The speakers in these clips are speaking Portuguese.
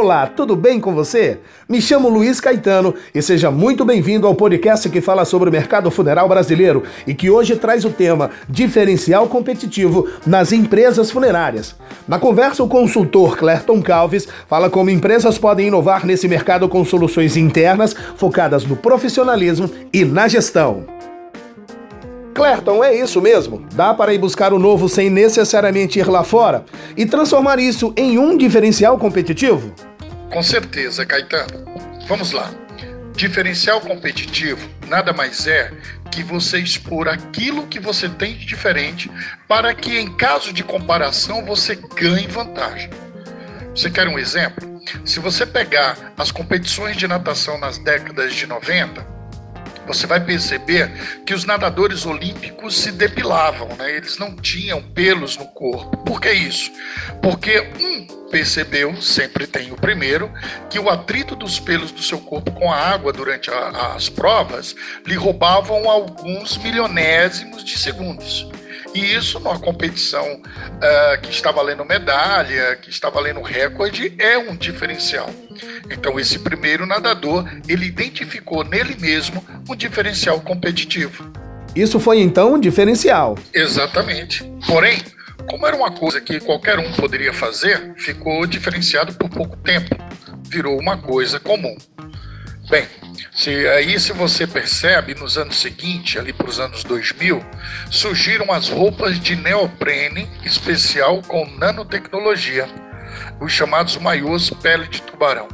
Olá, tudo bem com você? Me chamo Luiz Caetano e seja muito bem-vindo ao podcast que fala sobre o mercado funeral brasileiro e que hoje traz o tema diferencial competitivo nas empresas funerárias. Na conversa, o consultor Clerton Calves fala como empresas podem inovar nesse mercado com soluções internas focadas no profissionalismo e na gestão. Clerton, é isso mesmo? Dá para ir buscar o novo sem necessariamente ir lá fora e transformar isso em um diferencial competitivo? Com certeza, Caetano. Vamos lá. Diferencial competitivo nada mais é que você expor aquilo que você tem de diferente para que, em caso de comparação, você ganhe vantagem. Você quer um exemplo? Se você pegar as competições de natação nas décadas de 90, você vai perceber que os nadadores olímpicos se depilavam, né? eles não tinham pelos no corpo. Por que isso? Porque um percebeu, sempre tem o primeiro, que o atrito dos pelos do seu corpo com a água durante a, as provas lhe roubavam alguns milionésimos de segundos. E isso numa competição uh, que está valendo medalha, que está valendo recorde, é um diferencial. Então esse primeiro nadador, ele identificou nele mesmo um diferencial competitivo. Isso foi então um diferencial. Exatamente. Porém, como era uma coisa que qualquer um poderia fazer, ficou diferenciado por pouco tempo. Virou uma coisa comum. Bem, se, aí se você percebe, nos anos seguintes, ali para os anos 2000, surgiram as roupas de neoprene especial com nanotecnologia, os chamados maiôs pele de tubarão.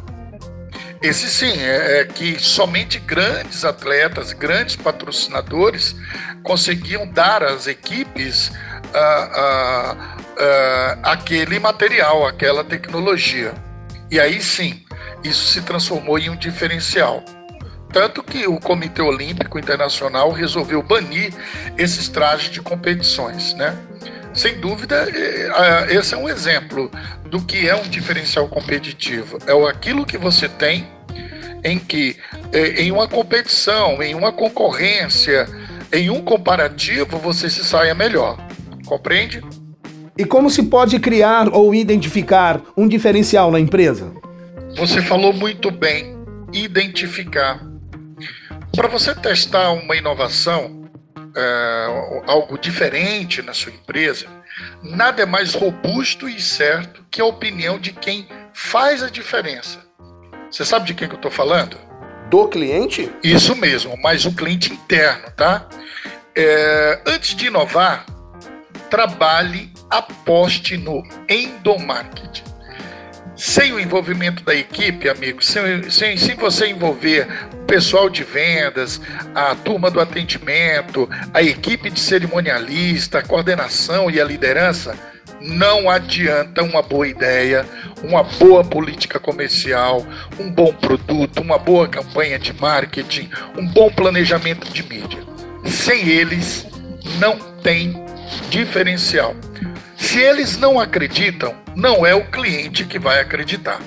Esse sim, é, é, que somente grandes atletas, grandes patrocinadores conseguiam dar às equipes ah, ah, ah, aquele material, aquela tecnologia. E aí sim, isso se transformou em um diferencial. Tanto que o Comitê Olímpico Internacional resolveu banir esses trajes de competições, né? Sem dúvida, esse é um exemplo do que é um diferencial competitivo. É aquilo que você tem em que, em uma competição, em uma concorrência, em um comparativo, você se saia melhor. Compreende? E como se pode criar ou identificar um diferencial na empresa? Você falou muito bem, identificar. Para você testar uma inovação, é, algo diferente na sua empresa, nada é mais robusto e certo que a opinião de quem faz a diferença. Você sabe de quem que eu estou falando? Do cliente? Isso mesmo, mas o cliente interno, tá? É, antes de inovar, trabalhe, aposte no endomarketing. Sem o envolvimento da equipe, amigo, sem, sem, sem você envolver o pessoal de vendas, a turma do atendimento, a equipe de cerimonialista, a coordenação e a liderança, não adianta uma boa ideia, uma boa política comercial, um bom produto, uma boa campanha de marketing, um bom planejamento de mídia. Sem eles, não tem diferencial. Se eles não acreditam, não é o cliente que vai acreditar.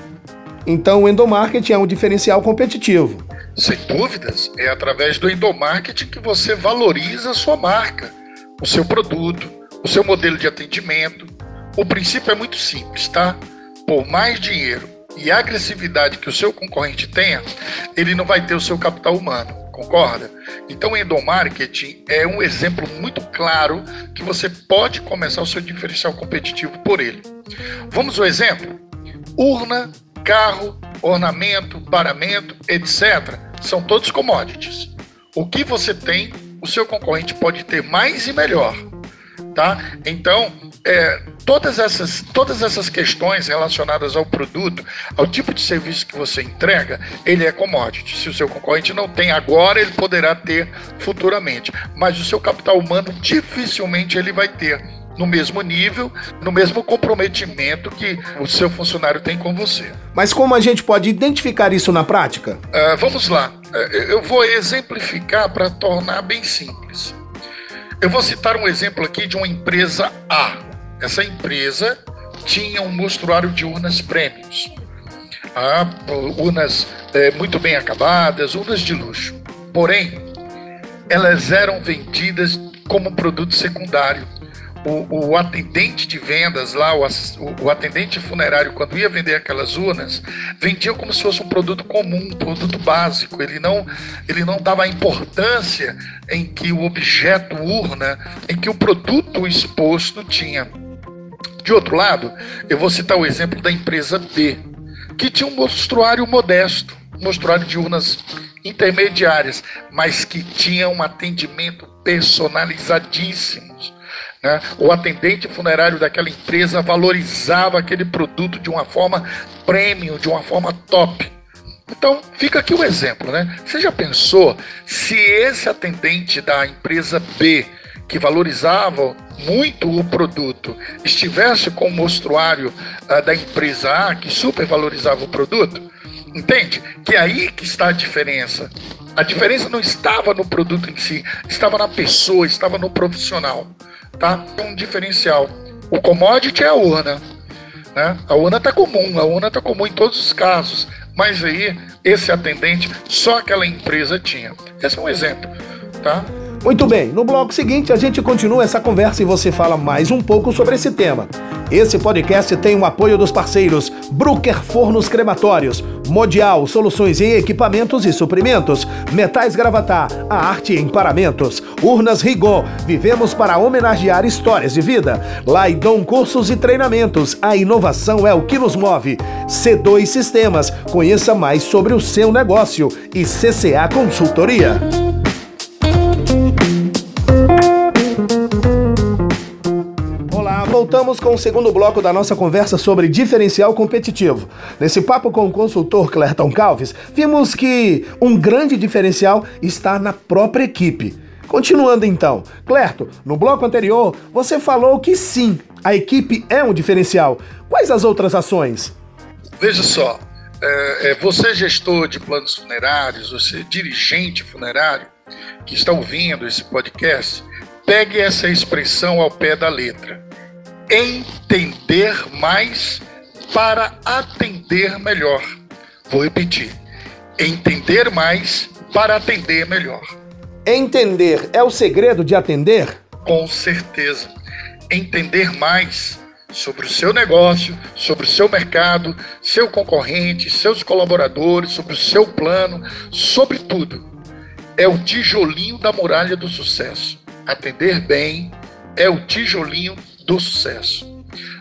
Então o endomarketing é um diferencial competitivo. Sem dúvidas, é através do endomarketing que você valoriza a sua marca, o seu produto, o seu modelo de atendimento. O princípio é muito simples, tá? Por mais dinheiro e agressividade que o seu concorrente tenha, ele não vai ter o seu capital humano concorda? Então, o endomarketing é um exemplo muito claro que você pode começar o seu diferencial competitivo por ele. Vamos ao exemplo? Urna, carro, ornamento, paramento, etc. São todos commodities. O que você tem, o seu concorrente pode ter mais e melhor. Tá? Então, é, todas, essas, todas essas questões relacionadas ao produto, ao tipo de serviço que você entrega, ele é commodity. Se o seu concorrente não tem agora, ele poderá ter futuramente. Mas o seu capital humano dificilmente ele vai ter no mesmo nível, no mesmo comprometimento que o seu funcionário tem com você. Mas como a gente pode identificar isso na prática? Uh, vamos lá. Uh, eu vou exemplificar para tornar bem simples. Eu vou citar um exemplo aqui de uma empresa A. Essa empresa tinha um mostruário de urnas prêmios. Ah, urnas é, muito bem acabadas, urnas de luxo. Porém, elas eram vendidas como produto secundário. o, o atendente de vendas lá, o, o, atendente funerário, quando ia vender aquelas urnas, vendia como se fosse um produto comum, um produto básico. Ele não, ele não dava a importância em que o objeto urna, em que o produto exposto tinha. De outro lado, eu vou citar o exemplo da empresa B, que tinha um mostruário modesto, um mostruário de urnas intermediárias, mas que tinha um atendimento personalizadíssimo né? O atendente funerário daquela empresa valorizava aquele produto de uma forma premium, de uma forma top. Então, fica aqui o exemplo, né? Você já pensou se esse atendente da empresa B, que valorizava muito o produto, estivesse com o mostruário uh, da empresa A, que supervalorizava o produto? Entende? Que é aí que está a diferença. A diferença não estava no produto em si, estava na pessoa, estava no profissional tá? Um diferencial. O commodity é a urna, né? A urna tá comum, a urna tá comum em todos os casos, mas aí esse atendente só aquela empresa tinha. Esse é um exemplo, tá? Muito bem, no bloco seguinte a gente continua essa conversa e você fala mais um pouco sobre esse tema. Esse podcast tem o apoio dos parceiros Brucker Fornos Crematórios, Modial Soluções em Equipamentos e Suprimentos, Metais Gravatar, a arte em paramentos, Urnas Rigon, vivemos para homenagear histórias de vida, Laidon Cursos e Treinamentos, a inovação é o que nos move, C2 Sistemas, conheça mais sobre o seu negócio e CCA Consultoria. Voltamos com o segundo bloco da nossa conversa sobre diferencial competitivo. Nesse papo com o consultor Clerton Calves, vimos que um grande diferencial está na própria equipe. Continuando então, Clerto, no bloco anterior você falou que sim, a equipe é um diferencial. Quais as outras ações? Veja só, é, é, você gestor de planos funerários, você dirigente funerário que está ouvindo esse podcast, pegue essa expressão ao pé da letra entender mais para atender melhor. Vou repetir: entender mais para atender melhor. Entender é o segredo de atender? Com certeza. Entender mais sobre o seu negócio, sobre o seu mercado, seu concorrente, seus colaboradores, sobre o seu plano, sobre tudo. É o tijolinho da muralha do sucesso. Atender bem é o tijolinho do sucesso.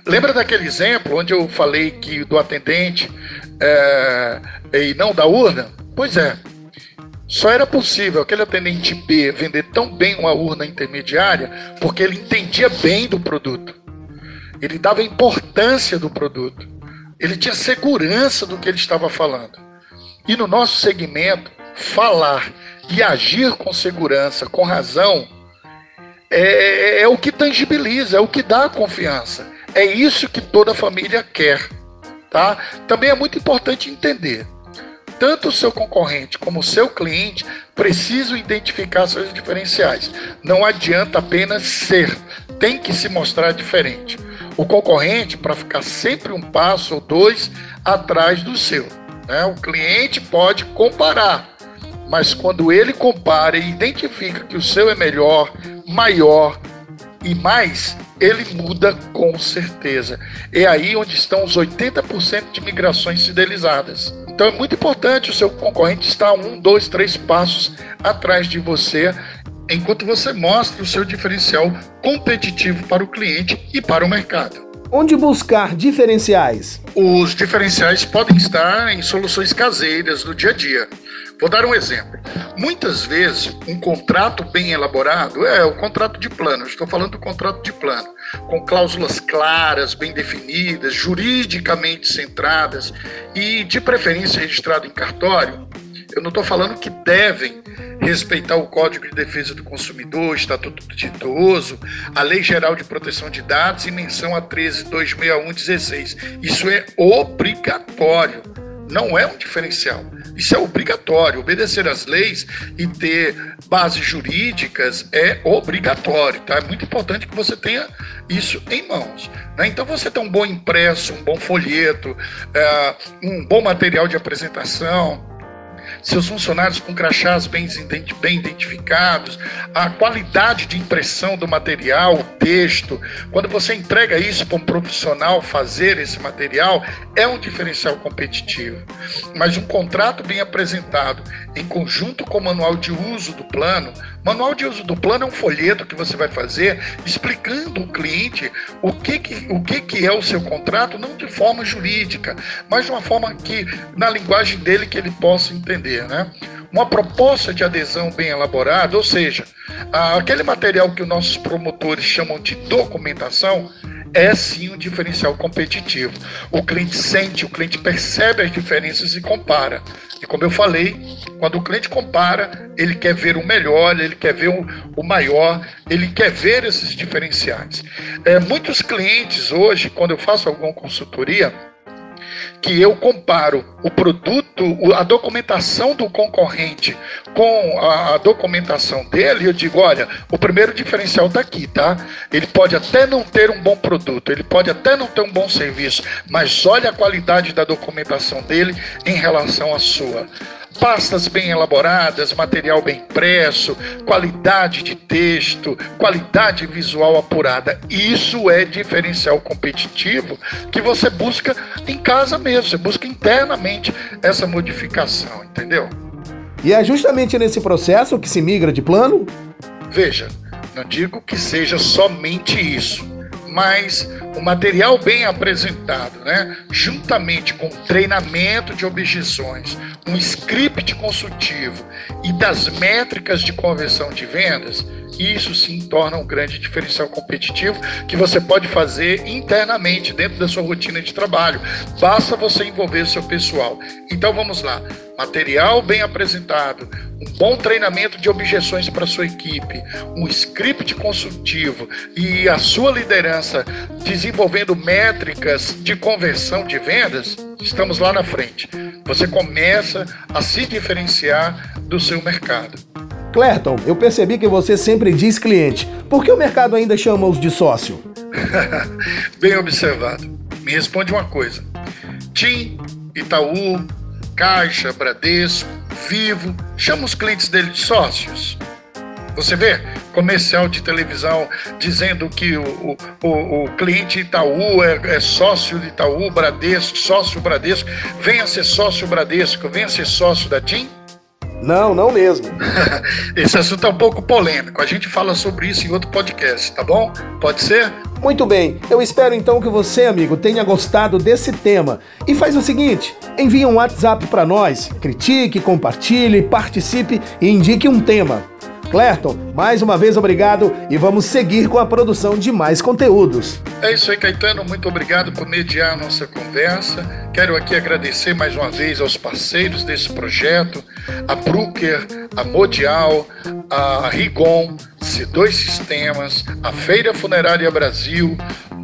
Lembra daquele exemplo onde eu falei que do atendente é, e não da urna? Pois é. Só era possível aquele atendente B vender tão bem uma urna intermediária porque ele entendia bem do produto. Ele dava importância do produto. Ele tinha segurança do que ele estava falando. E no nosso segmento, falar e agir com segurança, com razão, é, é, é o que tangibiliza, é o que dá confiança. É isso que toda família quer. Tá? Também é muito importante entender. Tanto o seu concorrente como o seu cliente precisam identificar seus diferenciais. Não adianta apenas ser, tem que se mostrar diferente. O concorrente, para ficar sempre um passo ou dois atrás do seu. Né? O cliente pode comparar, mas quando ele compara e identifica que o seu é melhor, maior e mais, ele muda com certeza. É aí onde estão os 80% de migrações fidelizadas. Então é muito importante o seu concorrente estar um, dois, três passos atrás de você, enquanto você mostra o seu diferencial competitivo para o cliente e para o mercado. Onde buscar diferenciais? Os diferenciais podem estar em soluções caseiras do dia a dia. Vou dar um exemplo. Muitas vezes, um contrato bem elaborado é o contrato de plano. Estou falando do contrato de plano, com cláusulas claras, bem definidas, juridicamente centradas e, de preferência, registrado em cartório. Eu não estou falando que devem respeitar o Código de Defesa do Consumidor, Estatuto do Ditoso, a Lei Geral de Proteção de Dados e menção a 1326116. Isso é obrigatório, não é um diferencial. Isso é obrigatório. Obedecer às leis e ter bases jurídicas é obrigatório. Tá? É muito importante que você tenha isso em mãos. Né? Então, você tem um bom impresso, um bom folheto, é, um bom material de apresentação seus funcionários com crachás bem, bem identificados, a qualidade de impressão do material, o texto. Quando você entrega isso para um profissional fazer esse material, é um diferencial competitivo. Mas um contrato bem apresentado, em conjunto com o manual de uso do plano, manual de uso do plano é um folheto que você vai fazer explicando ao cliente o que, que, o que, que é o seu contrato, não de forma jurídica, mas de uma forma que, na linguagem dele, que ele possa entender, né? Uma proposta de adesão bem elaborada, ou seja, aquele material que os nossos promotores chamam de documentação, é sim um diferencial competitivo. O cliente sente, o cliente percebe as diferenças e compara. E como eu falei, quando o cliente compara, ele quer ver o melhor, ele quer ver o maior, ele quer ver esses diferenciais. É, muitos clientes hoje, quando eu faço alguma consultoria, que eu comparo o produto, a documentação do concorrente com a, documentação dele, eu digo, olha, o primeiro diferencial está aqui, tá? Ele pode até não ter um bom produto, ele pode até não ter um bom serviço, mas olha a qualidade da documentação dele em relação à sua pastas bem elaboradas, material bem impresso, qualidade de texto, qualidade visual apurada. Isso é diferencial competitivo que você busca em casa mesmo, você busca internamente essa modificação, entendeu? E é justamente nesse processo que se migra de plano? Veja, não digo que seja somente isso mas o material bem apresentado, né, juntamente com treinamento de objeções, um script consultivo e das métricas de conversão de vendas, isso sim torna um grande diferencial competitivo que você pode fazer internamente dentro da sua rotina de trabalho. Basta você envolver o seu pessoal. Então vamos lá material bem apresentado, um bom treinamento de objeções para sua equipe, um script consultivo e a sua liderança desenvolvendo métricas de conversão de vendas, estamos lá na frente. Você começa a se diferenciar do seu mercado. Clerton, eu percebi que você sempre diz cliente. Por que o mercado ainda chama-os de sócio? bem observado. Me responde uma coisa. TIM, Itaú, Caixa, Bradesco, Vivo, chama os clientes dele de sócios. Você vê comercial de televisão dizendo que o, o, o cliente Itaú é, é, sócio de Itaú, Bradesco, sócio Bradesco, venha ser sócio Bradesco, venha ser sócio da TIM? Não, não mesmo. Esse assunto é um pouco polêmico. A gente fala sobre isso em outro podcast, tá bom? Pode ser? Muito bem, eu espero então que você, amigo, tenha gostado desse tema. E faz o seguinte: envie um WhatsApp para nós, critique, compartilhe, participe e indique um tema. Clerton, mais uma vez obrigado e vamos seguir com a produção de mais conteúdos. É isso aí, Caetano. Muito obrigado por mediar a nossa conversa. Quero aqui agradecer mais uma vez aos parceiros desse projeto, a Brooker, a Modial, a Rigon, C2 Sistemas, a Feira Funerária Brasil,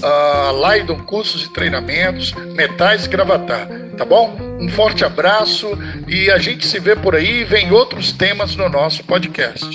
a Laidon Cursos e Treinamentos, Metais Gravatar, tá bom? Um forte abraço e a gente se vê por aí vem outros temas no nosso podcast.